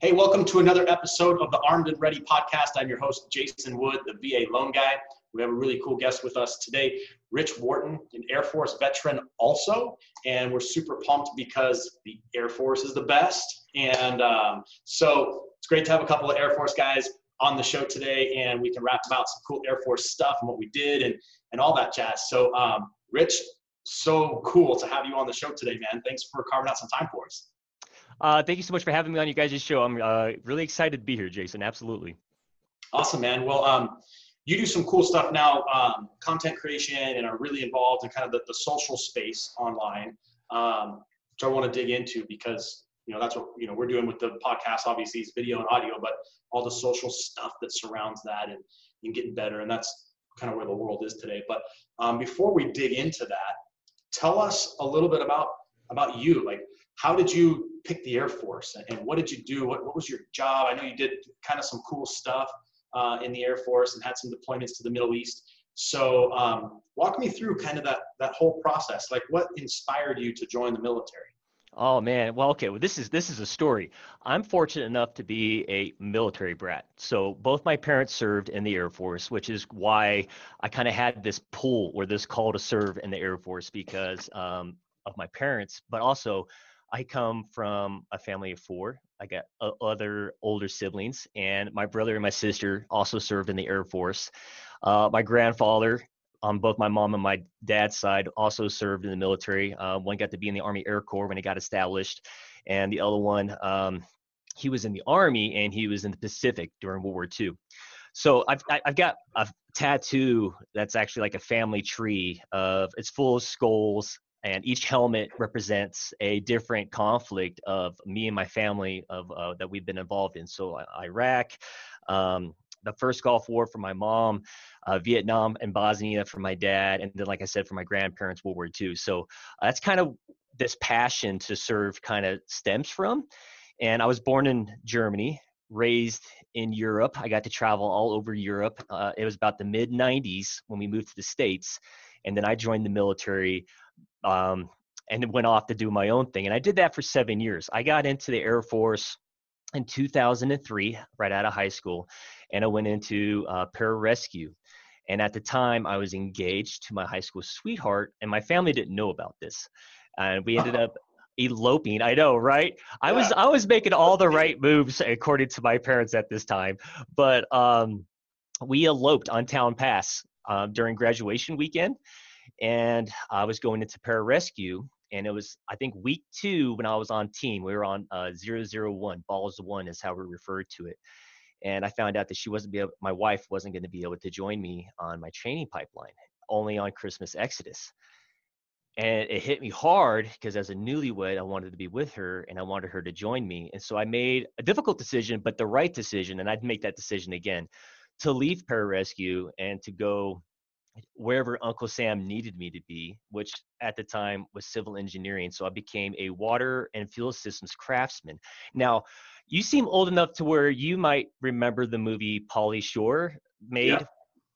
Hey, welcome to another episode of the Armed and Ready podcast. I'm your host, Jason Wood, the VA loan guy. We have a really cool guest with us today, Rich Wharton, an Air Force veteran also. And we're super pumped because the Air Force is the best. And um, so it's great to have a couple of Air Force guys on the show today and we can rap about some cool Air Force stuff and what we did and, and all that jazz. So, um, Rich, so cool to have you on the show today, man. Thanks for carving out some time for us. Uh, thank you so much for having me on you guys' show. I'm uh, really excited to be here, Jason. Absolutely. Awesome, man. Well, um, you do some cool stuff now, um, content creation, and are really involved in kind of the, the social space online, um, which I want to dig into because you know that's what you know we're doing with the podcast. Obviously, it's video and audio, but all the social stuff that surrounds that and, and getting better, and that's kind of where the world is today. But um, before we dig into that, tell us a little bit about about you. Like, how did you pick the Air Force and, what did you do? What, what was your job? I know you did kind of some cool stuff uh, in the Air Force and had some deployments to the Middle East. So um, walk me through kind of that, that whole process. Like what inspired you to join the military? Oh man, well okay, well this is this is a story. I'm fortunate enough to be a military brat. So both my parents served in the Air Force, which is why I kind of had this pull or this call to serve in the Air Force because um, of my parents, but also I come from a family of four. I got uh, other older siblings, and my brother and my sister also served in the Air Force. Uh, my grandfather, on both my mom and my dad's side, also served in the military. Uh, one got to be in the Army Air Corps when it got established, and the other one, um, he was in the Army and he was in the Pacific during World War II. So I've I've got a tattoo that's actually like a family tree of it's full of skulls and each helmet represents a different conflict of me and my family of uh, that we've been involved in. So Iraq, um, the first Gulf War for my mom, uh, Vietnam and Bosnia for my dad, and then like I said for my grandparents, World War II. So uh, that's kind of this passion to serve kind of stems from. And I was born in Germany, raised in Europe. I got to travel all over Europe. Uh, it was about the mid 90s when we moved to the States. And then I joined the military um, and went off to do my own thing. And I did that for seven years. I got into the Air Force in 2003, right out of high school, and I went into uh, pararescue. And at the time, I was engaged to my high school sweetheart, and my family didn't know about this. And we ended up eloping. I know, right? I was I was making all the right moves according to my parents at this time, but um, we eloped on Town Pass um, during graduation weekend and I was going into pararescue. And it was, I think, week two when I was on team. We were on uh, 001, balls one is how we referred to it. And I found out that she wasn't be able, my wife wasn't going to be able to join me on my training pipeline, only on Christmas Exodus. And it hit me hard because as a newlywed, I wanted to be with her and I wanted her to join me. And so I made a difficult decision, but the right decision. And I'd make that decision again to leave pararescue and to go wherever Uncle Sam needed me to be, which at the time was civil engineering. So I became a water and fuel systems craftsman. Now, you seem old enough to where you might remember the movie Pauly Shore made yeah.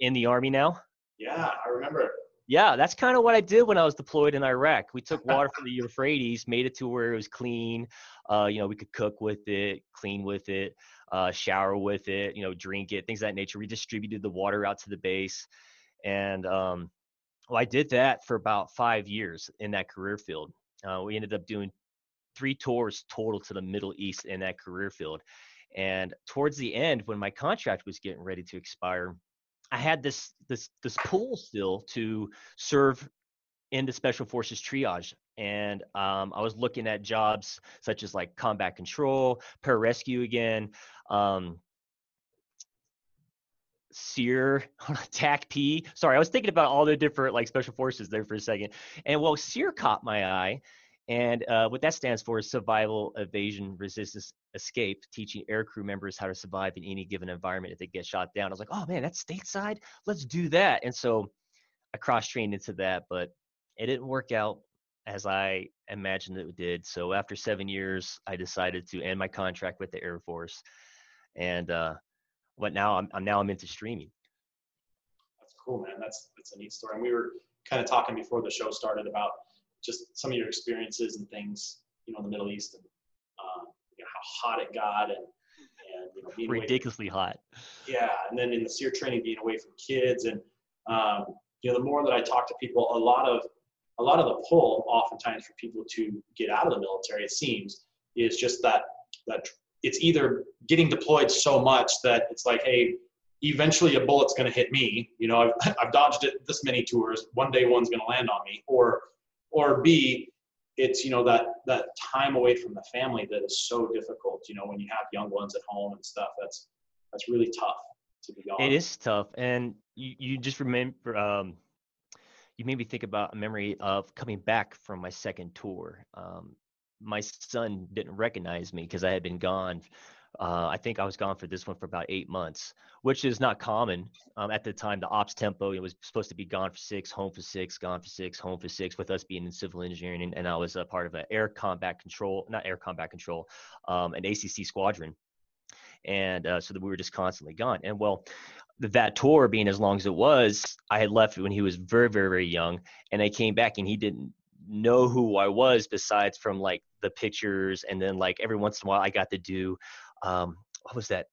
in the Army now. Yeah, I remember. Yeah, that's kind of what I did when I was deployed in Iraq. We took water from the Euphrates, made it to where it was clean. Uh, you know, we could cook with it, clean with it, uh, shower with it, you know, drink it, things of that nature. We distributed the water out to the base and um, well, I did that for about five years in that career field. Uh, we ended up doing three tours total to the Middle East in that career field. And towards the end, when my contract was getting ready to expire, I had this this this pull still to serve in the Special Forces triage. And um, I was looking at jobs such as like combat control, pararescue again, um, SERE, TACP. Sorry, I was thinking about all the different like special forces there for a second. And well, SERE caught my eye. And uh, what that stands for is Survival, Evasion, Resistance, Escape, teaching air crew members how to survive in any given environment if they get shot down. I was like, oh man, that's stateside. Let's do that. And so I cross trained into that, but it didn't work out as I imagined it did. So after seven years, I decided to end my contract with the Air Force. And uh, but now I'm, I'm now I'm into streaming. That's cool, man. That's that's a neat story. And we were kind of talking before the show started about just some of your experiences and things, you know, in the Middle East and um, you know, how hot it got and and you know being ridiculously from, hot. Yeah, and then in the SERE training, being away from kids, and um, you know the more that I talk to people, a lot of a lot of the pull, oftentimes for people to get out of the military, it seems, is just that that it's either getting deployed so much that it's like, hey, eventually a bullet's going to hit me. You know, I've, I've dodged it this many tours. One day one's going to land on me. Or, or B, it's you know that that time away from the family that is so difficult. You know, when you have young ones at home and stuff, that's that's really tough to be honest. It is tough, and you you just remember. Um, you made me think about a memory of coming back from my second tour. Um, my son didn't recognize me because I had been gone. Uh, I think I was gone for this one for about eight months, which is not common. Um, at the time, the ops tempo, it was supposed to be gone for six, home for six, gone for six, home for six, with us being in civil engineering. And, and I was a part of an air combat control, not air combat control, um, an ACC squadron. And uh, so that we were just constantly gone. And well, that tour being as long as it was, I had left when he was very, very, very young. And I came back and he didn't know who I was besides from like the pictures and then like every once in a while I got to do um what was that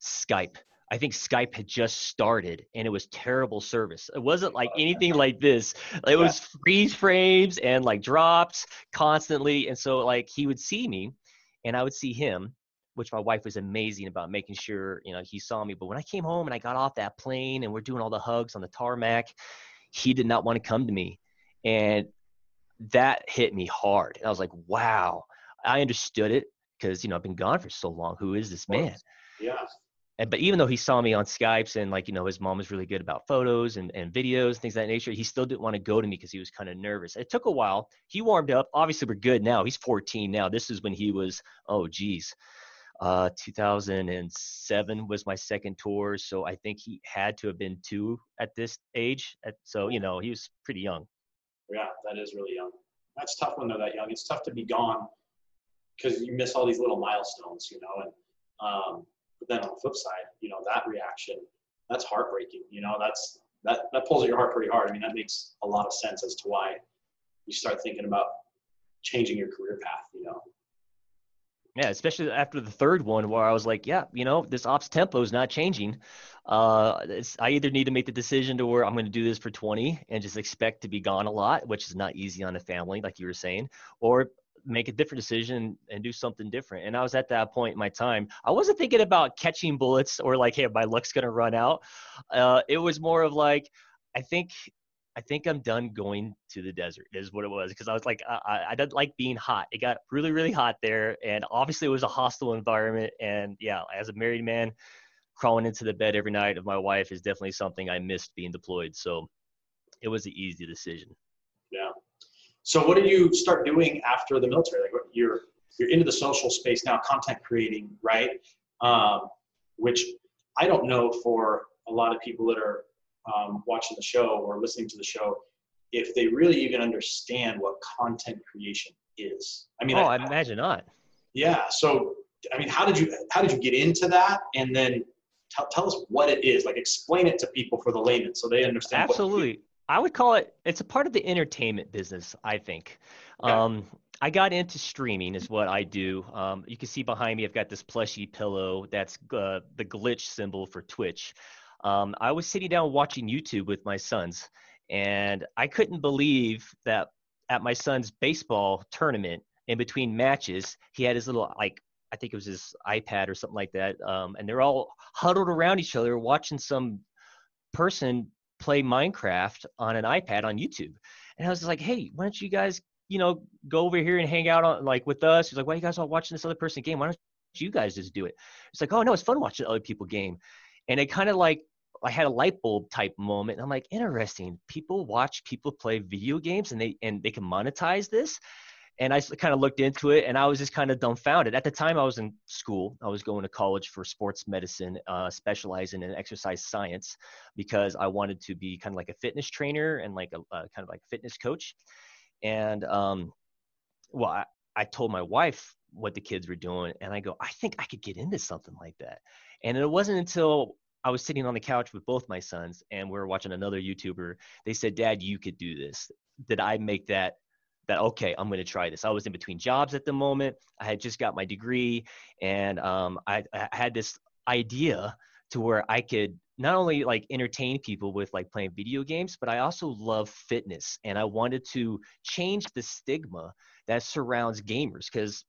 Skype I think Skype had just started and it was terrible service. It wasn't like anything like this. It was freeze frames and like drops constantly. And so like he would see me and I would see him, which my wife was amazing about making sure, you know, he saw me. But when I came home and I got off that plane and we're doing all the hugs on the tarmac, he did not want to come to me. And that hit me hard. And I was like, wow, I understood it because, you know, I've been gone for so long. Who is this man? Yeah. And, but even though he saw me on Skypes and like, you know, his mom was really good about photos and, and videos, things of that nature, he still didn't want to go to me because he was kind of nervous. It took a while. He warmed up. Obviously, we're good now. He's 14 now. This is when he was, oh, geez. Uh, 2007 was my second tour. So I think he had to have been two at this age. At, so, you know, he was pretty young yeah, that is really young. That's tough when they're that young. It's tough to be gone because you miss all these little milestones, you know. And um, but then on the flip side, you know, that reaction, that's heartbreaking. You know, that's that that pulls at your heart pretty hard. I mean, that makes a lot of sense as to why you start thinking about changing your career path. You know. Yeah, especially after the third one, where I was like, yeah, you know, this ops tempo is not changing. Uh, I either need to make the decision to where I'm going to do this for 20 and just expect to be gone a lot, which is not easy on a family, like you were saying, or make a different decision and do something different. And I was at that point in my time. I wasn't thinking about catching bullets or like, hey, my luck's going to run out. Uh, it was more of like, I think I think I'm done going to the desert is what it was because I was like I, I didn't like being hot. It got really really hot there, and obviously it was a hostile environment. And yeah, as a married man, crawling into the bed every night of my wife is definitely something I missed being deployed. So it was an easy decision. Yeah. So what did you start doing after the military? Like you're you're into the social space now, content creating, right? Um, which I don't know for a lot of people that are um, watching the show or listening to the show if they really even understand what content creation is. I mean, oh, I, I imagine not. Yeah. So, I mean, how did you how did you get into that? And then tell, tell us what it is. Like, explain it to people for the layman so they understand. Absolutely. I would call it. It's a part of the entertainment business. I think. Okay. Um, I got into streaming is what I do. Um, you can see behind me, I've got this plushy pillow. That's uh, the glitch symbol for Twitch um, I was sitting down watching YouTube with my sons, and I couldn't believe that at my son's baseball tournament, in between matches, he had his little like I think it was his iPad or something like that, um, and they're all huddled around each other watching some person play Minecraft on an iPad on YouTube. And I was like, hey, why don't you guys, you know, go over here and hang out on like with us? He's like, why are you guys all watching this other person game? Why don't you guys just do it? It's like, oh no, it's fun watching other people game. And it kind of like I had a light bulb type moment. I'm like, interesting. People watch people play video games and they and they can monetize this. And I kind of looked into it and I was just kind of dumbfounded. At the time, I was in school. I was going to college for sports medicine, uh, specializing in exercise science because I wanted to be kind of like a fitness trainer and like a, a kind of like fitness coach. And um, well, I, I told my wife what the kids were doing and I go, I think I could get into something like that. And it wasn't until I was sitting on the couch with both my sons and we are watching another YouTuber. They said, Dad, you could do this. Did I make that that okay i'm going to try this i was in between jobs at the moment i had just got my degree and um, I, I had this idea to where i could not only like entertain people with like playing video games but i also love fitness and i wanted to change the stigma that surrounds gamers because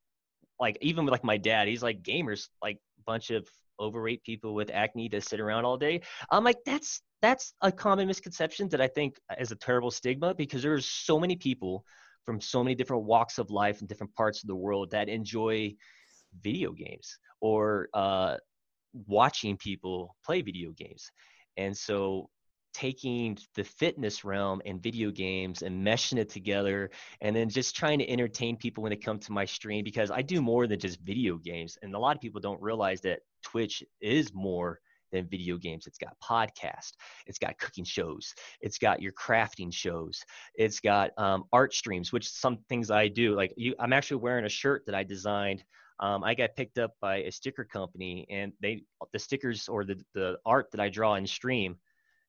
like even with like my dad he's like gamers like bunch of overweight people with acne to sit around all day i'm like that's that's a common misconception that i think is a terrible stigma because there's so many people from so many different walks of life and different parts of the world that enjoy video games or uh, watching people play video games. And so taking the fitness realm and video games and meshing it together and then just trying to entertain people when they come to my stream because I do more than just video games. And a lot of people don't realize that Twitch is more than video games. It's got podcast, it's got cooking shows, it's got your crafting shows, it's got um, art streams, which some things I do. Like you, I'm actually wearing a shirt that I designed. Um, I got picked up by a sticker company, and they the stickers or the the art that I draw in stream,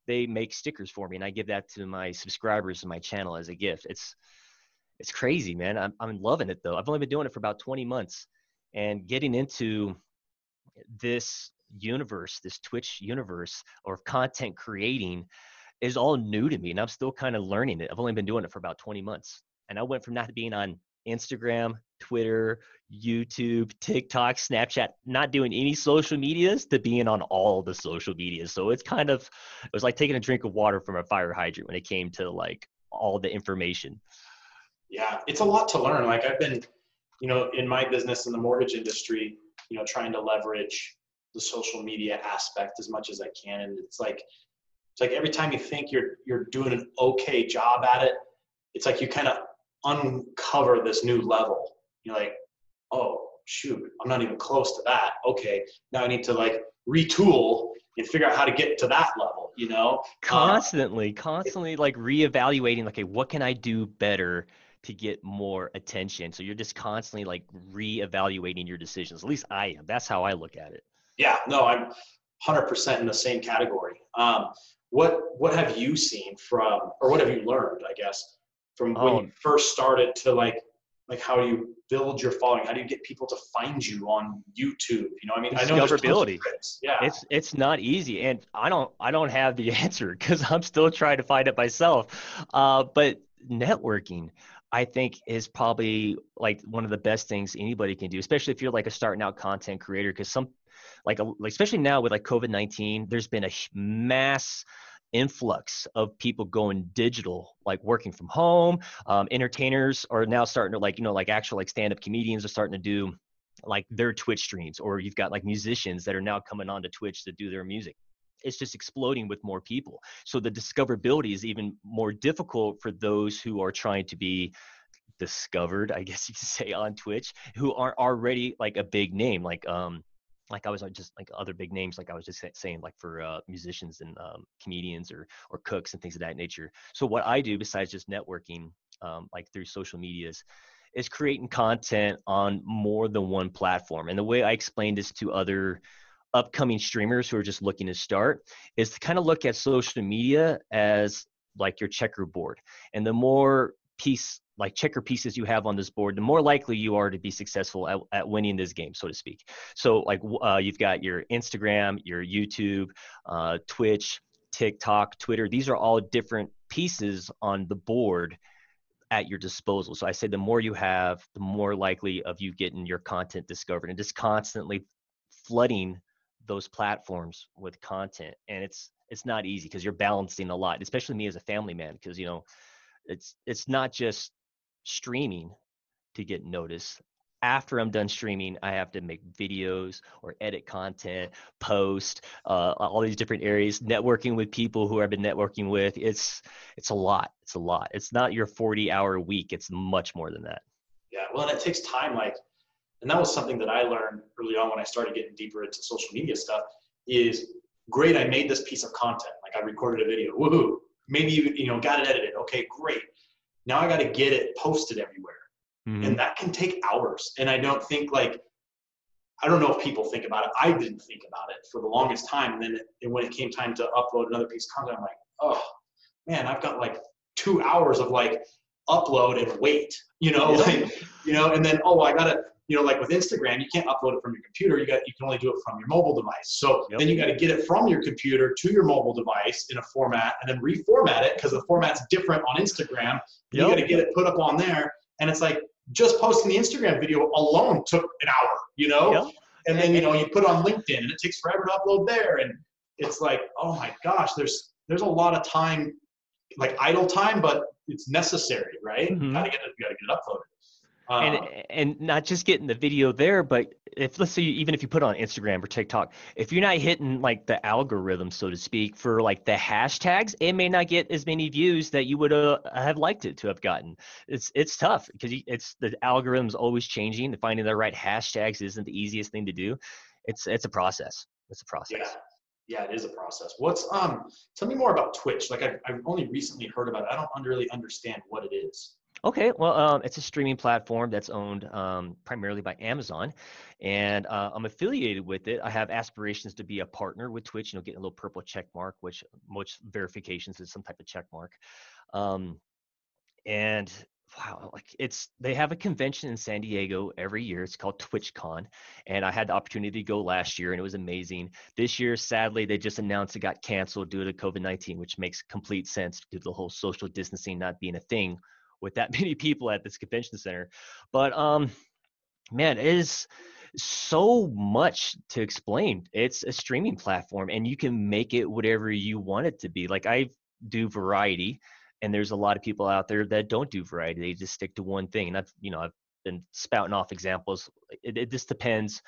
they make stickers for me, and I give that to my subscribers in my channel as a gift. It's it's crazy, man. I'm I'm loving it though. I've only been doing it for about 20 months, and getting into this universe, this Twitch universe or content creating is all new to me and I'm still kind of learning it. I've only been doing it for about 20 months. And I went from not being on Instagram, Twitter, YouTube, TikTok, Snapchat, not doing any social medias to being on all the social medias. So it's kind of it was like taking a drink of water from a fire hydrant when it came to like all the information. Yeah, it's a lot to learn. Like I've been, you know, in my business in the mortgage industry, you know, trying to leverage the social media aspect as much as I can. And it's like it's like every time you think you're you're doing an okay job at it, it's like you kind of uncover this new level. You're like, oh shoot, I'm not even close to that. Okay, now I need to like retool and figure out how to get to that level. You know, constantly, um, constantly like reevaluating. Like, okay, what can I do better? to get more attention. So you're just constantly like reevaluating your decisions. At least I am. That's how I look at it. Yeah, no, I'm 100% in the same category. Um, what what have you seen from, or what have you learned, I guess, from when you oh. first started to like, like how do you build your following? How do you get people to find you on YouTube? You know, I mean, I know discoverability. Yeah, it's it's not easy, and I don't I don't have the answer because I'm still trying to find it myself. Uh, but networking. I think is probably like one of the best things anybody can do, especially if you're like a starting out content creator. Because some like, like especially now with like COVID nineteen, there's been a mass influx of people going digital, like working from home. Um, entertainers are now starting to like you know like actual like stand up comedians are starting to do like their Twitch streams, or you've got like musicians that are now coming onto Twitch to do their music it's just exploding with more people. So the discoverability is even more difficult for those who are trying to be discovered, I guess you could say, on Twitch, who are already like a big name. Like um like I was just like other big names, like I was just saying, like for uh, musicians and um, comedians or or cooks and things of that nature. So what I do besides just networking, um, like through social medias, is creating content on more than one platform. And the way I explain this to other upcoming streamers who are just looking to start is to kind of look at social media as like your checkerboard. And the more piece like checker pieces you have on this board, the more likely you are to be successful at, at winning this game, so to speak. So, like, uh, you've got your Instagram, your YouTube, uh, Twitch, TikTok, Twitter. These are all different pieces on the board at your disposal. So, I say the more you have, the more likely of you getting your content discovered and just constantly flooding those platforms with content. And it's it's not easy because you're balancing a lot, especially me as a family man, because you know it's it's not just streaming to get noticed. After I'm done streaming, I have to make videos or edit content, post, uh, all these different areas, networking with people who I've been networking with. It's it's a lot. It's a lot. It's not your 40 hour week. It's much more than that. Yeah, well, and it takes time. Like, and that was something that I learned early on when I started getting deeper into social media stuff. Is great. I made this piece of content. Like I recorded a video. Woohoo! Maybe you you know got it edited. Okay, great now I got to get it posted everywhere. Mm-hmm. And that can take hours. And I don't think like, I don't know if people think about it. I didn't think about it for the longest time. And then it, when it came time to upload another piece of content, I'm like, oh man, I've got like two hours of like upload and wait, you know, Yeah. like, you know, and then, oh, I gotta, you know, like with Instagram, you can't upload it from your computer. You got, you can only do it from your mobile device. So Yep. then you got to get it from your computer to your mobile device in a format and then reformat it because the format's different on Instagram. You got to get it put up on there. And it's like just posting the Instagram video alone took an hour, you know? Yep. And then, you know, you put on LinkedIn and it takes forever to upload there. And it's like, oh my gosh, there's, there's a lot of time, like idle time, but it's necessary, right? Mhm. You gotta get it, you gotta get it uploaded. And Um, and not just getting the video there but if let's say you, even if you put it on instagram or tiktok if you're not hitting like the algorithm so to speak for like the hashtags it may not get as many views that you would uh, have liked it to have gotten it's it's tough because it's the algorithm's always changing and finding the right hashtags isn't the easiest thing to do it's it's a process it's a process Yeah. Yeah, it is a process. What's um? Tell me more about Twitch. Like I've, I've only recently heard about it. I don't really understand what it is. Okay, well, um, it's a streaming platform that's owned um, primarily by Amazon, and uh, I'm affiliated with it. I have aspirations to be a partner with Twitch. You know, getting a little purple check mark, which most verifications is some type of check mark. Um, and wow, like it's they have a convention in San Diego every year. It's called TwitchCon, and I had the opportunity to go last year, and it was amazing. This year, sadly, they just announced it got canceled due to COVID 19, which makes complete sense due to the whole social distancing not being a thing with that many people at this convention center. But um, man, it is so much to explain. It's a streaming platform, and you can make it whatever you want it to be. Like I do variety, and there's a lot of people out there that don't do variety. They just stick to one thing. And I've you know I've been spouting off examples. It, it just depends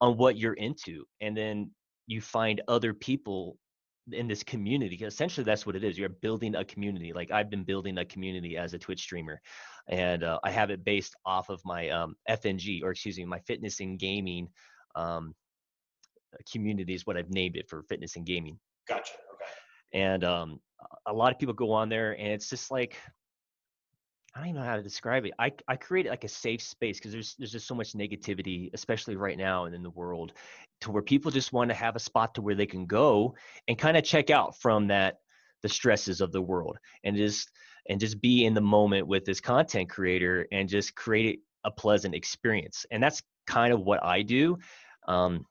on what you're into, and then you find other people in this community essentially that's what it is you're building a community like i've been building a community as a twitch streamer and uh, i have it based off of my um, fng or excuse me my fitness and gaming um, community is what i've named it for fitness and gaming Gotcha. Okay. and um, a lot of people go on there and it's just like I don't even know how to describe it. I, I created like a safe space because there's there's just so much negativity, especially right now and in the world, to where people just want to have a spot to where they can go and kind of check out from that the stresses of the world and just and just be in the moment with this content creator and just create a pleasant experience. And that's kind of what I do. Um,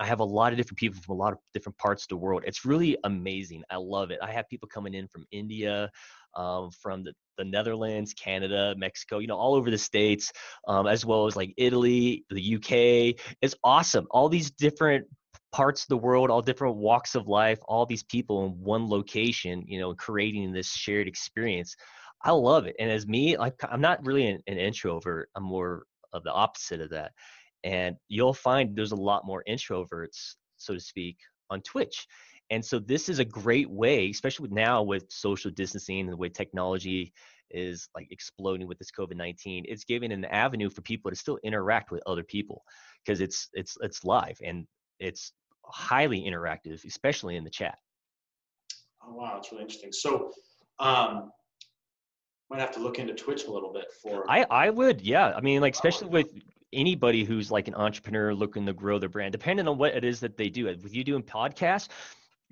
I have a lot of different people from a lot of different parts of the world. It's really amazing. I love it. I have people coming in from India, um, from the, the Netherlands, Canada, Mexico, you know, all over the states, um, as well as like Italy, the UK. It's awesome. All these different parts of the world, all different walks of life, all these people in one location, you know, creating this shared experience. I love it. And as me, like I'm not really an, an introvert. I'm more of the opposite of that. And you'll find there's a lot more introverts, so to speak, on Twitch. And so this is a great way, especially with now with social distancing and the way technology is like exploding with this COVID-19, it's giving an avenue for people to still interact with other people because it's it's it's live and it's highly interactive, especially in the chat. Oh wow, that's really interesting. So, um, might have to look into Twitch a little bit for. I I would, yeah. I mean, like especially with anybody who's like an entrepreneur looking to grow their brand, depending on what it is that they do. With you doing podcasts,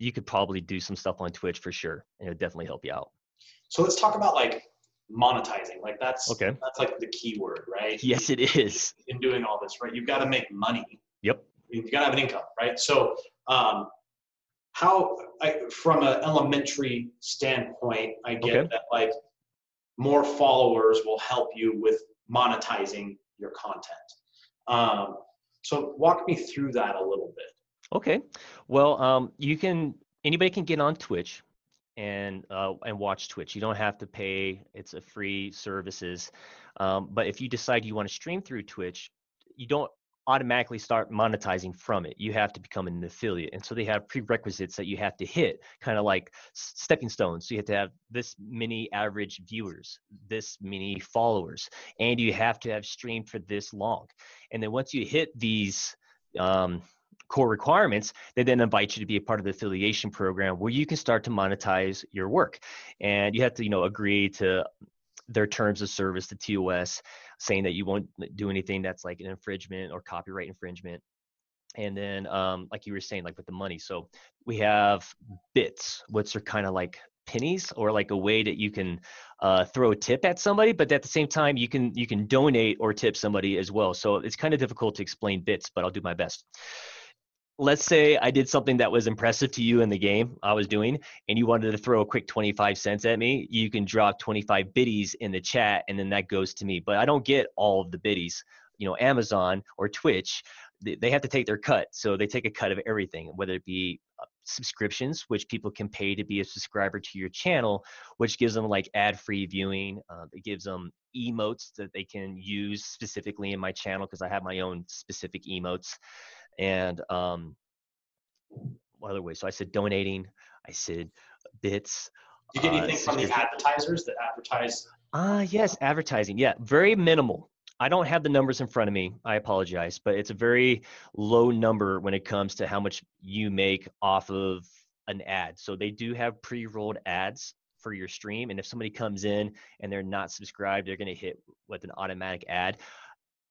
you could probably do some stuff on Twitch for sure, and it would definitely help you out. so let's talk about like monetizing. Like that's Okay. that's like the key word, right? Yes, it is. In doing all this, right? You've got to make money. Yep. You've got to have an income, right? So, um, how I, from an elementary standpoint, I get Okay. that like more followers will help you with monetizing your content. Um, so walk me through that a little bit. Okay. Well, um, you can anybody can get on Twitch and uh, and watch Twitch. You don't have to pay. It's a free services. Um, but if you decide you want to stream through Twitch, you don't automatically start monetizing from it. You have to become an affiliate. And so they have prerequisites that you have to hit, kind of like stepping stones. So you have to have this many average viewers, this many followers, and you have to have streamed for this long. And then once you hit these um, core requirements, they then invite you to be a part of the affiliation program where you can start to monetize your work. And you have to, you know, agree to their terms of service, the TOS, saying that you won't do anything that's like an infringement or copyright infringement. And then, um, like you were saying, like with the money, so we have bits, which are kind of like pennies or like a way that you can uh, throw a tip at somebody, but at the same time you can you can donate or tip somebody as well. So it's kind of difficult to explain bits, but I'll do my best. Let's say I did something that was impressive to you in the game I was doing, and you wanted to throw a quick 25 cents at me. You can drop 25 biddies in the chat, and then that goes to me. But I don't get all of the biddies. You know, Amazon or Twitch, they have to take their cut. So they take a cut of everything, whether it be uh, subscriptions, which people can pay to be a subscriber to your channel, which gives them like ad-free viewing. Uh, it gives them emotes that they can use specifically in my channel because I have my own specific emotes. And um, what other way? So I said donating. I said bits. Do you get uh, anything uh, from the advertisers that advertise? Ah, uh, yes, advertising. Yeah, very minimal. I don't have the numbers in front of me. I apologize, but it's a very low number when it comes to how much you make off of an ad. So they do have pre-rolled ads for your stream, and if somebody comes in and they're not subscribed, they're going to hit with an automatic ad.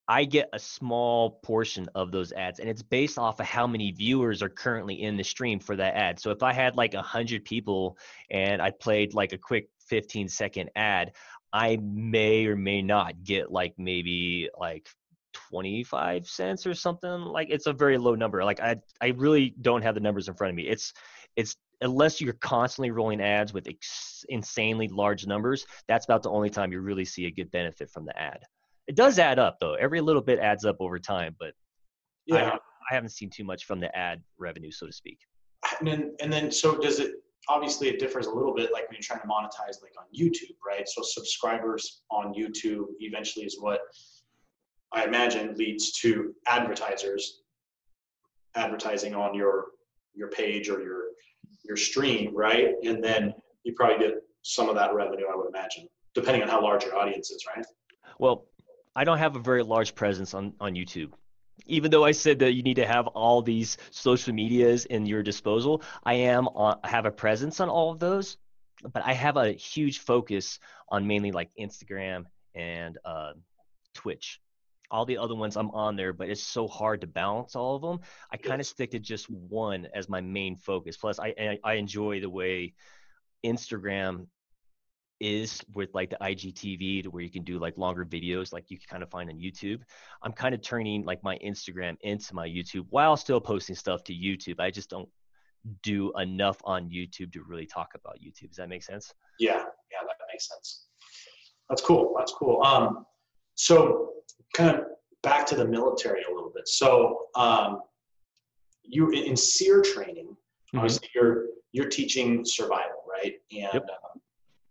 I get a small portion of those ads, and it's based off of how many viewers are currently in the stream for that ad. So if I had like a hundred people and I played like a quick 15 second ad, I may or may not get like maybe like 25 cents or something. Like it's a very low number. Like i i really don't have the numbers in front of me. It's it's unless you're constantly rolling ads with ex- insanely large numbers that's about the only time you really see a good benefit from the ad it does add up though every little bit adds up over time but yeah i, I haven't seen too much from the ad revenue so to speak and then and then so does it obviously it differs a little bit like when you're trying to monetize like on YouTube, right? So subscribers on YouTube eventually is what I imagine leads to advertisers advertising on your your page or your your stream, right? And then you probably get some of that revenue, I would imagine, depending on how large your audience is, right? Well, I don't have a very large presence on on YouTube even though I said that you need to have all these social medias in your disposal, I am on, have a presence on all of those, but I have a huge focus on mainly like Instagram and uh, Twitch. All the other ones I'm on there, but it's so hard to balance all of them. I kind of stick to just one as my main focus. Plus, I I enjoy the way Instagram is with like the IGTV to where you can do like longer videos like you can kind of find on YouTube. I'm kind of turning like my Instagram into my YouTube while still posting stuff to YouTube. I just don't do enough on YouTube to really talk about YouTube. Does that make sense? Yeah, yeah, that makes sense. That's cool. That's cool. Um, so kind of back to the military a little bit. So um, you in SERE training, mm-hmm. obviously you're you're teaching survival, right? And yep. um,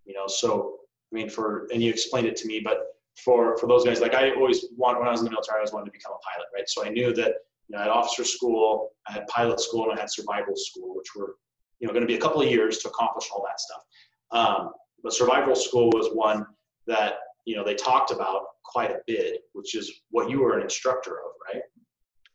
you know so i mean for and you explained it to me but for for those guys like i always want when i was in the military i always wanted to become a pilot right? So i knew that you know i had officer school i had pilot school and i had survival school which were you know going to be a couple of years to accomplish all that stuff. Um, but survival school was one that you know they talked about quite a bit which is what you were an instructor of right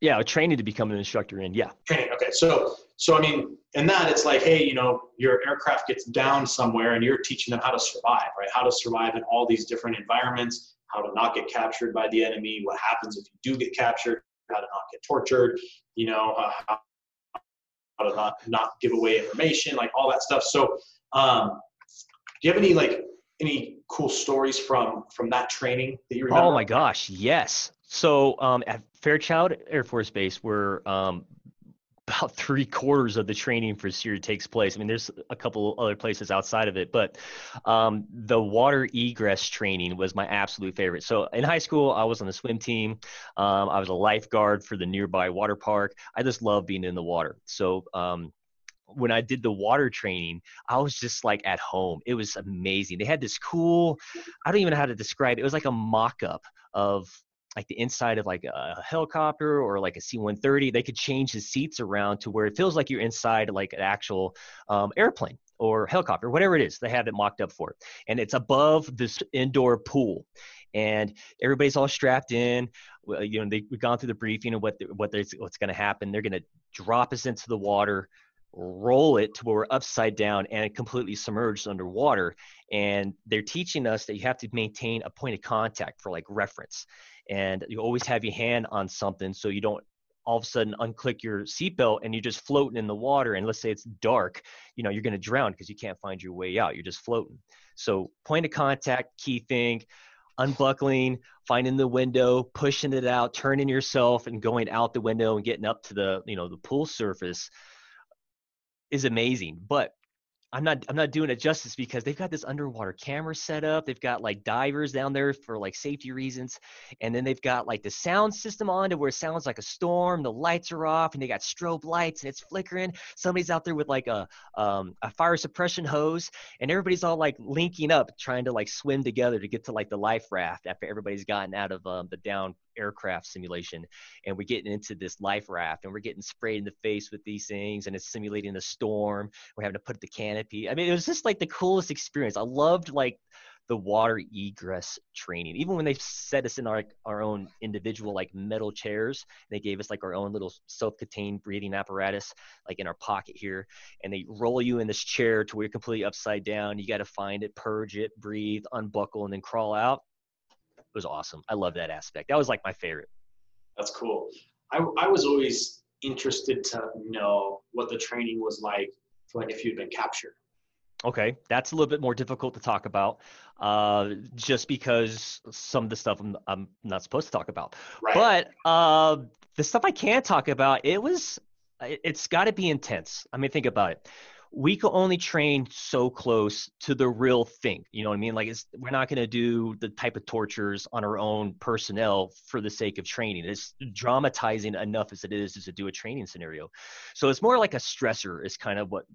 yeah training to become an instructor in yeah training okay so so i mean in that it's like hey you know your aircraft gets down somewhere and you're teaching them how to survive right how to survive in all these different environments how to not get captured by the enemy what happens if you do get captured how to not get tortured you know uh, how, how to not not give away information like all that stuff so um, do you have any like any cool stories from from that training that you remember? Oh my gosh, yes. So um, at Fairchild Air Force Base, where um, about three quarters of the training for SERE takes place. I mean, there's a couple other places outside of it, but um, the water egress training was my absolute favorite. So in high school, I was on the swim team. Um, I was a lifeguard for the nearby water park. I just love being in the water. So um, when I did the water training, I was just like at home. It was amazing. They had this cool, I don't even know how to describe it. It was like a mock up of like the inside of like a helicopter or like a C-130, they could change the seats around to where it feels like you're inside like an actual um, airplane or helicopter, whatever it is. They have it mocked up for it, and it's above this indoor pool, and everybody's all strapped in. You know, they, we've gone through the briefing of what what what's going to happen. They're going to drop us into the water roll it to where we're upside down and completely submerged underwater. And they're teaching us that you have to maintain a point of contact for like reference and you always have your hand on something so you don't all of a sudden unclick your seatbelt and you're just floating in the water and let's say it's dark you know you're going to drown because you can't find your way out you're just floating. So point of contact key thing unbuckling finding the window pushing it out turning yourself and going out the window and getting up to the you know the pool surface is amazing but I'm not I'm not doing it justice because they've got this underwater camera set up. They've got like divers down there for like safety reasons, and then they've got like the sound system on to where it sounds like a storm. The lights are off, and they got strobe lights, and it's flickering. Somebody's out there with like a um, a fire suppression hose, and everybody's all like linking up, trying to like swim together to get to like the life raft after everybody's gotten out of um, the down aircraft simulation and we're getting into this life raft and we're getting sprayed in the face with these things and it's simulating a storm. We're having to put the canopy. I mean it was just like the coolest experience. I loved like the water egress training. Even when they set us in our our own individual like metal chairs they gave us like our own little self-contained breathing apparatus like in our pocket here and they roll you in this chair to where you're completely upside down. You got to find it purge it breathe unbuckle and then crawl out it was awesome. I love that aspect. That was like my favorite. That's cool. I, I was always interested to know what the training was like for like if you'd been captured. Okay, that's a little bit more difficult to talk about, uh, just because some of the stuff I'm, I'm not supposed to talk about. Right. But uh, the stuff I can talk about, it was, it's got to be intense. I mean, think about it we can only train so close to the real thing. You know what I mean? Like we're not going to do the type of tortures on our own personnel for the sake of training. It's dramatizing enough as it is to do a training scenario. So it's more like a stressor is kind of what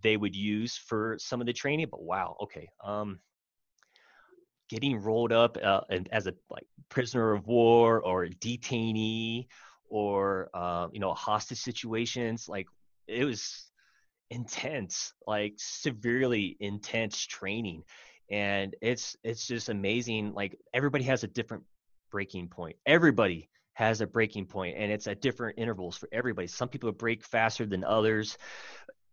they would use for some of the training. But wow, okay. Um, getting rolled up uh, as a like prisoner of war or detainee or uh, you know hostage situations like it was intense, like severely intense training. And it's it's just amazing. Like everybody has a different breaking point. Everybody has a breaking point and it's at different intervals for everybody. Some people break faster than others.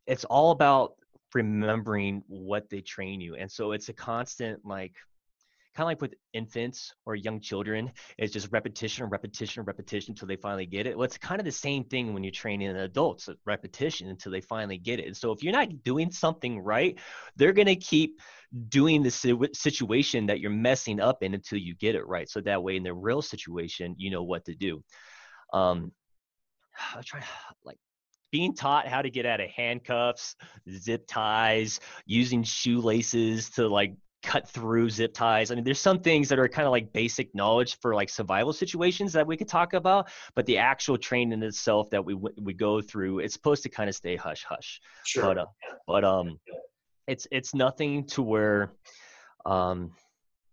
It's all about remembering what they train you. And so it's a constant like kind of like with infants or young children, it's just repetition, repetition, repetition until they finally get it. Well, it's kind of the same thing when you're training adults, repetition until they finally get it. And so if you're not doing something right, they're going to keep doing the situation that you're messing up in until you get it right. So that way, in the real situation, you know what to do. Um, I try like being taught how to get out of handcuffs, zip ties, using shoelaces to like cut through zip ties. I mean, there's some things that are kind of like basic knowledge for like survival situations that we could talk about, but the actual training itself that we we go through, it's supposed to kind of stay hush hush. Sure. But uh, but um, it's it's nothing to where um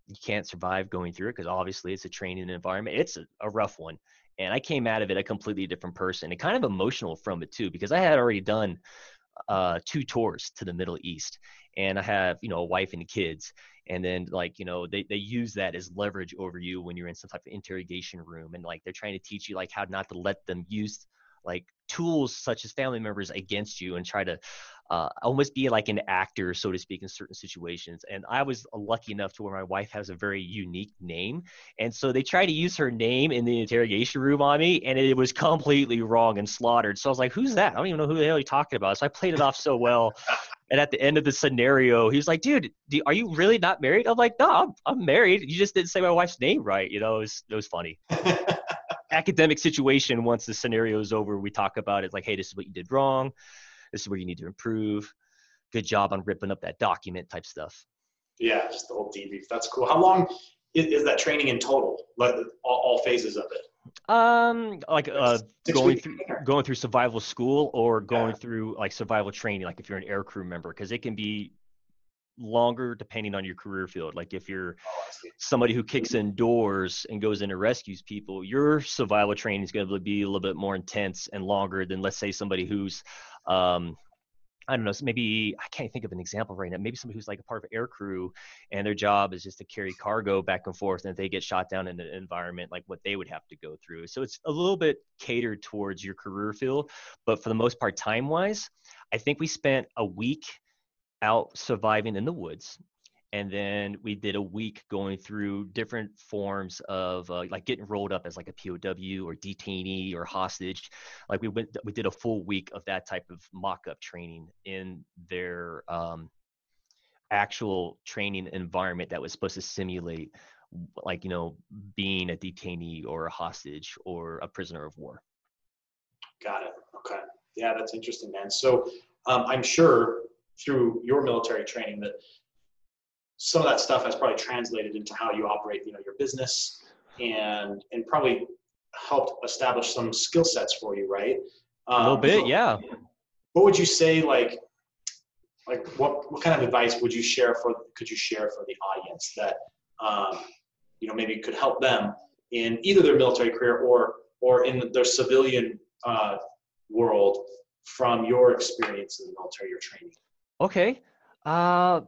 you can't survive going through it because obviously it's a training environment. It's a, a rough one. And I came out of it a completely different person and kind of emotional from it too, because I had already done uh, two tours to the Middle East and I have, you know, a wife and kids. And then like, you know, they, they use that as leverage over you when you're in some type of interrogation room. And like, they're trying to teach you like how not to let them use like tools such as family members against you and try to uh, almost be like an actor, so to speak, in certain situations. And I was lucky enough to where my wife has a very unique name. And so they tried to use her name in the interrogation room on me, and it was completely wrong and slaughtered. So I was like, who's that? I don't even know who the hell you're talking about. So I played it off so well. And at the end of the scenario, he was like, dude, do, are you really not married? I'm like, no, I'm, I'm married. You just didn't say my wife's name right. You know, it was, it was funny. Academic situation, once the scenario is over, we talk about it like, hey, this is what you did wrong this is where you need to improve. Good job on ripping up that document type stuff. Yeah, just the whole debrief. That's cool. How long is, is that training in total? Like all, all phases of it? Um, like uh, going through going through survival school or going yeah. through like survival training. Like if you're an air crew member, because it can be longer depending on your career field. Like if you're oh, somebody who kicks in doors and goes in and rescues people, your survival training is going to be a little bit more intense and longer than let's say somebody who's um, I don't know, maybe I can't think of an example right now. Maybe somebody who's like a part of air crew and their job is just to carry cargo back and forth and if they get shot down in an environment like what they would have to go through. So it's a little bit catered towards your career field, but for the most part, time wise, I think we spent a week out surviving in the woods. And then we did a week going through different forms of uh, like getting rolled up as like a POW or detainee or hostage. Like we went, we did a full week of that type of mock-up training in their um, actual training environment that was supposed to simulate like you know being a detainee or a hostage or a prisoner of war. Got it. Okay. Yeah that's interesting man. So um, i'm sure through your military training that some of that stuff has probably translated into how you operate you know your business and and probably helped establish some skill sets for you right? Um, a little bit yeah. what would you say like like what, what kind of advice would you share for could you share for the audience that um, you know maybe could help them in either their military career or or in their civilian uh, world from your experience in the military or training? Okay. Uh,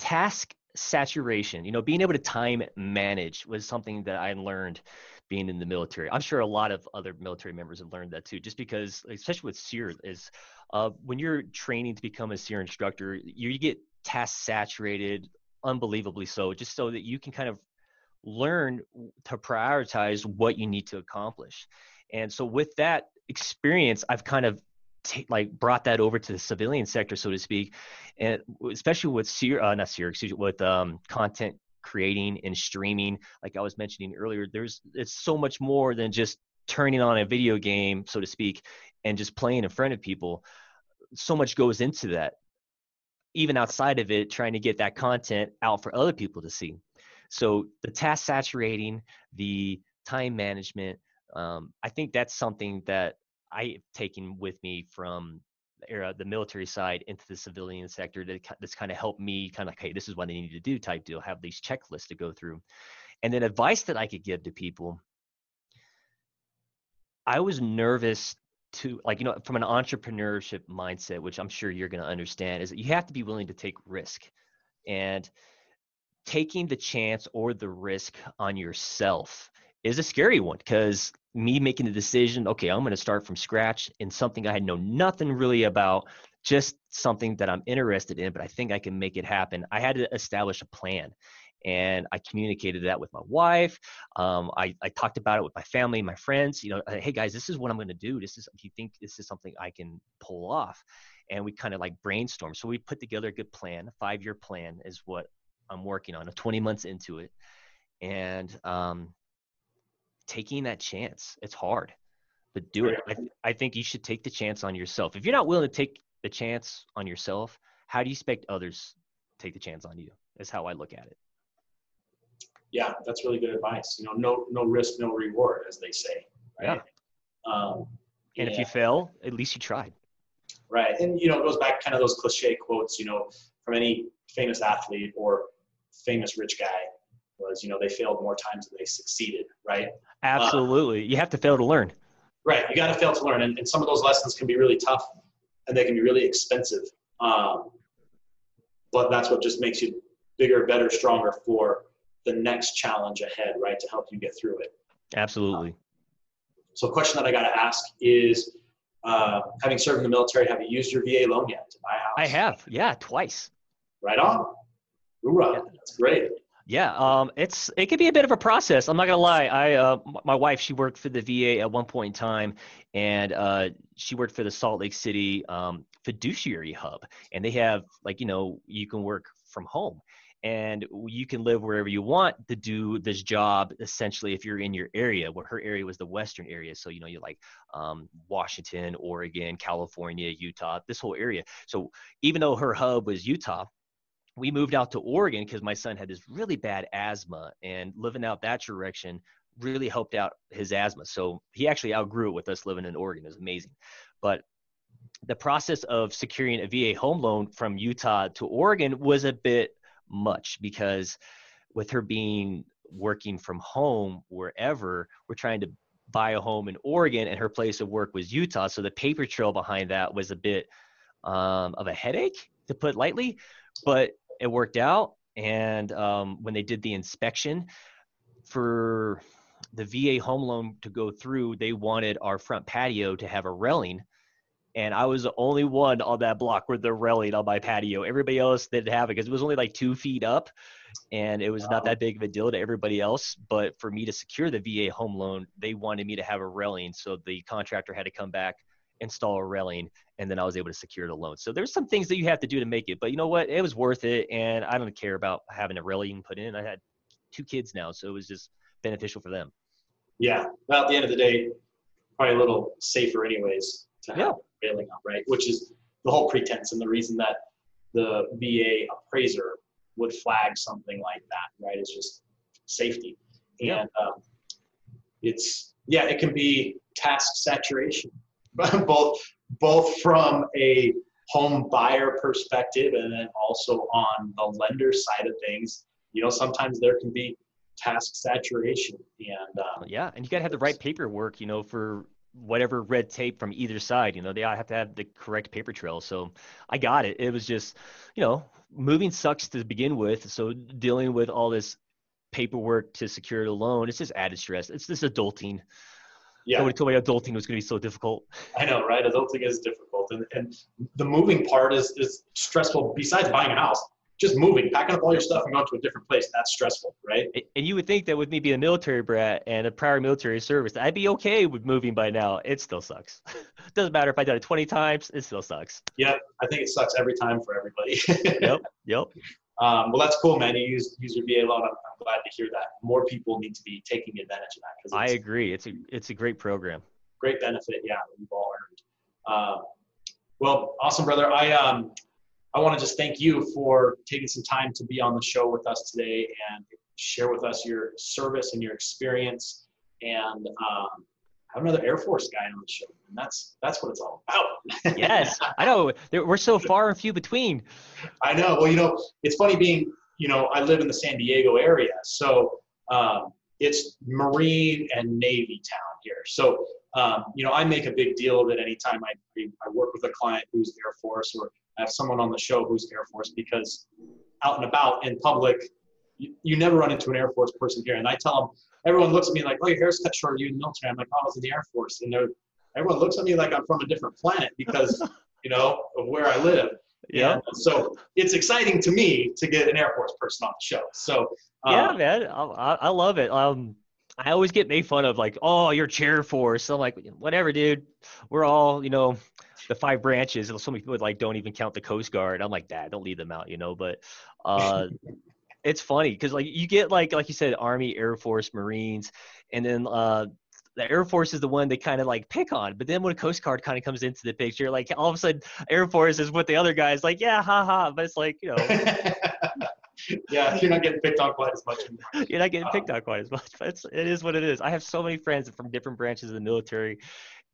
task saturation you know being able to time manage was something that i learned being in the military i'm sure a lot of other military members have learned that too just because especially with SERE is uh, when you're training to become a SERE instructor, you, you get task saturated, unbelievably so, just so that you can kind of learn to prioritize what you need to accomplish. And so with that experience, I've kind of t- like brought that over to the civilian sector, so to speak, and especially with uh, not SERE, excuse me, with um, content creating and streaming. Like I was mentioning earlier, there's it's so much more than just turning on a video game, so to speak, and just playing in front of people so much goes into that even outside of it trying to get that content out for other people to see so the task saturating the time management um, i think that's something that i've taken with me from era, the military side into the civilian sector that, that's kind of helped me kind of like hey this is what i need to do type deal have these checklists to go through. And then advice that i could give to people i was nervous to like you know from an entrepreneurship mindset which i'm sure you're going to understand is that you have to be willing to take risk. And taking the chance or the risk on yourself is a scary one because me making the decision okay i'm going to start from scratch in something i had know nothing really about just something that i'm interested in but i think i can make it happen i had to establish a plan and I communicated that with my wife. Um, I, I talked about it with my family, my friends. You know, hey guys, this is what I'm going to do. This is. Do you think this is something I can pull off? And we kind of like brainstorm. So we put together a good plan. A five year plan is what I'm working on. 20 months into it, and um, taking that chance. It's hard, but do it. I, th- I think you should take the chance on yourself. If you're not willing to take the chance on yourself, how do you expect others take the chance on you? Is how I look at it yeah, that's really good advice. You know, no no risk, no reward, as they say. Right? Yeah. Um, and yeah. if you fail, at least you tried. Right, and you know, it goes back kind of those cliche quotes. You know, from any famous athlete or famous rich guy was, you know, they failed more times than they succeeded. Right. Absolutely, you have to fail to learn. Right, you got to fail to learn, and, and some of those lessons can be really tough, and they can be really expensive. Um, but that's what just makes you bigger, better, stronger for the next challenge ahead, right, to help you get through it. Absolutely. so, a question that I got to ask is uh, having served in the military, have you used your VA loan yet to buy a house? I have, yeah, twice. Right on. Hoorah. Yeah. That's great. Yeah, um, it's it can be a bit of a process. I'm not gonna lie. I uh, my wife she worked for the VA at one point in time, and uh, she worked for the Salt Lake City um, fiduciary hub, and they have like you know you can work from home, and you can live wherever you want to do this job essentially if you're in your area where her area was the western area so you know you like um, washington oregon california utah this whole area so even though her hub was utah we moved out to oregon because my son had this really bad asthma and living out that direction really helped out his asthma. So he actually outgrew it with us living in oregon. It was amazing. But the process of securing a va home loan from utah to oregon was a bit much because with her being working from home wherever, we're trying to buy a home in Oregon and her place of work was Utah. So the paper trail behind that was a bit um, of a headache, to put lightly, but it worked out. And um, when they did the inspection for the VA home loan to go through, they wanted our front patio to have a railing and I was the only one on that block with the railing on my patio. Everybody else didn't have it because it was only like two feet up, and it was not that big of a deal to everybody else. But for me to secure the VA home loan, they wanted me to have a railing, so the contractor had to come back, install a railing, and then I was able to secure the loan. So there's some things that you have to do to make it, but you know what? It was worth it, and I don't care about having a railing put in. I had two kids now, so it was just beneficial for them. Yeah. Well, at the end of the day, probably a little safer, anyways, to have Yeah. railing up, right? Which is the whole pretense and the reason that the VA appraiser would flag something like that, right? Is just safety. Yeah. Um, it's yeah, it can be task saturation, both both from a home buyer perspective and then also on the lender side of things. You know, sometimes there can be task saturation, and um, Yeah, and you gotta have the right paperwork, you know, for whatever red tape from either side. You know, they have to have the correct paper trail. So I got it. It was just, you know, moving sucks to begin with. So dealing with all this paperwork to secure the loan, it's just added stress. It's this adulting. Yeah, Nobody told me adulting was gonna be so difficult. I know, right? Adulting is difficult, and, and the moving part is is stressful. Besides buying a house, just moving, packing up all your stuff and going to a different place. That's stressful, right? And you would think that with me being a military brat and a prior military service, I'd be okay with moving by now. It still sucks. Doesn't matter if I done it 20 times, it still sucks. Yeah, I think it sucks every time for everybody. Yep. Yep. Um, well, that's cool, man. You use use your VA loan. I'm, I'm glad to hear that. More people need to be taking advantage of that because I agree. It's a it's a great program. great benefit. Yeah, that we've all earned. Um, well, awesome, brother. I um, I want to just thank you for taking some time to be on the show with us today and share with us your service and your experience. And um, have another Air Force guy on the show, and that's that's what it's all about. Yes, I know. We're so far and few between. I know. Well, you know, it's funny being, you know, I live in the San Diego area, so um, it's Marine and Navy town here. So, um, you know, I make a big deal of it anytime I, I work with a client who's Air Force or I have someone on the show who's Air Force because out and about in public, you, you never run into an Air Force person here. And I tell them, everyone looks at me like, oh, your hair's cut short. Are you in the military? I'm like, oh, I was in the Air Force. And they're, everyone looks at me like I'm from a different planet because, you know, of where I live. Yeah. And so it's exciting to me to get an Air Force person on the show. So um, Yeah, man. I, I love it. Um, I always get made fun of like, oh, you're chair force. I'm like, whatever, dude. We're all, you know, the five branches. And so many people like don't even count the Coast Guard. I'm like, Dad, don't leave them out, you know. But uh, it's funny because like you get like like you said, Army, Air Force, Marines, and then uh, the Air Force is the one they kind of like pick on. But then when a Coast Guard kind of comes into the picture, like all of a sudden Air Force is with the other guys, like yeah, ha ha. But it's like you know yeah, you're not getting picked on quite as much you're not getting Um, picked on quite as much. But it's, it is what it is. I have so many friends from different branches of the military,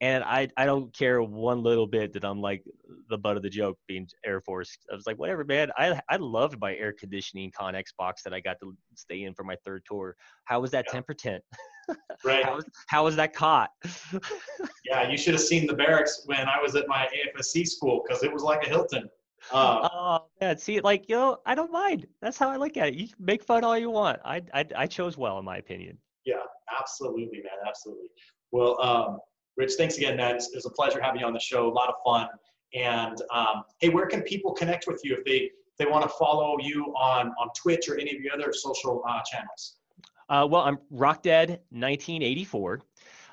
and I I don't care one little bit that I'm like the butt of the joke being Air Force. I was like, whatever, man. I I loved my air conditioning Connex box that I got to stay in for my third tour. How was that Yeah. temper tent? Right. How was how was that cot? Yeah, you should have seen the barracks when I was at my AFSC school because it was like a Hilton. Um, Oh man, see, like you know, I don't mind. That's how I look at it. You make fun all you want. I I, I chose well, in my opinion. yeah, absolutely, man. Absolutely. Well, um, Rich, thanks again, man. It was a pleasure having you on the show. A lot of fun. And um, hey, where can people connect with you if they if they want to follow you on on Twitch or any of your other social uh, channels? Uh, well, I'm Rock Dad 1984.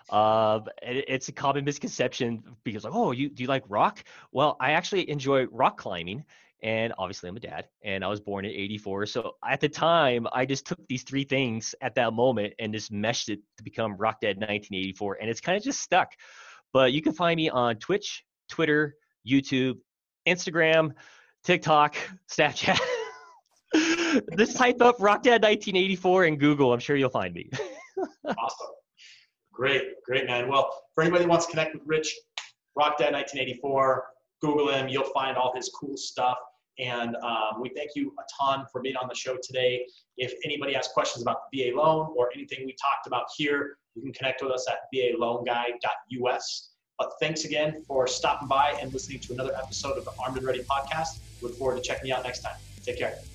Uh, it- it's a common misconception because like, oh, you do you like rock? Well, I actually enjoy rock climbing, and obviously I'm a dad, and I was born in '84. So at the time, I just took these three things at that moment and just meshed it to become Rock Dad 1984, and it's kind of just stuck. But you can find me on Twitch, Twitter, YouTube, Instagram, TikTok, Snapchat. Just type up Rock Dad 1984 in Google. I'm sure you'll find me. Awesome. Great, great, man. Well, for anybody who wants to connect with Rich, Rock Dad 1984, Google him. You'll find all his cool stuff. And um, we thank you a ton for being on the show today. If anybody has questions about the VA loan or anything we talked about here, you can connect with us at valoanguy.us. But thanks again for stopping by and listening to another episode of the Armed and Ready podcast. Look forward to checking you out next time. Take care.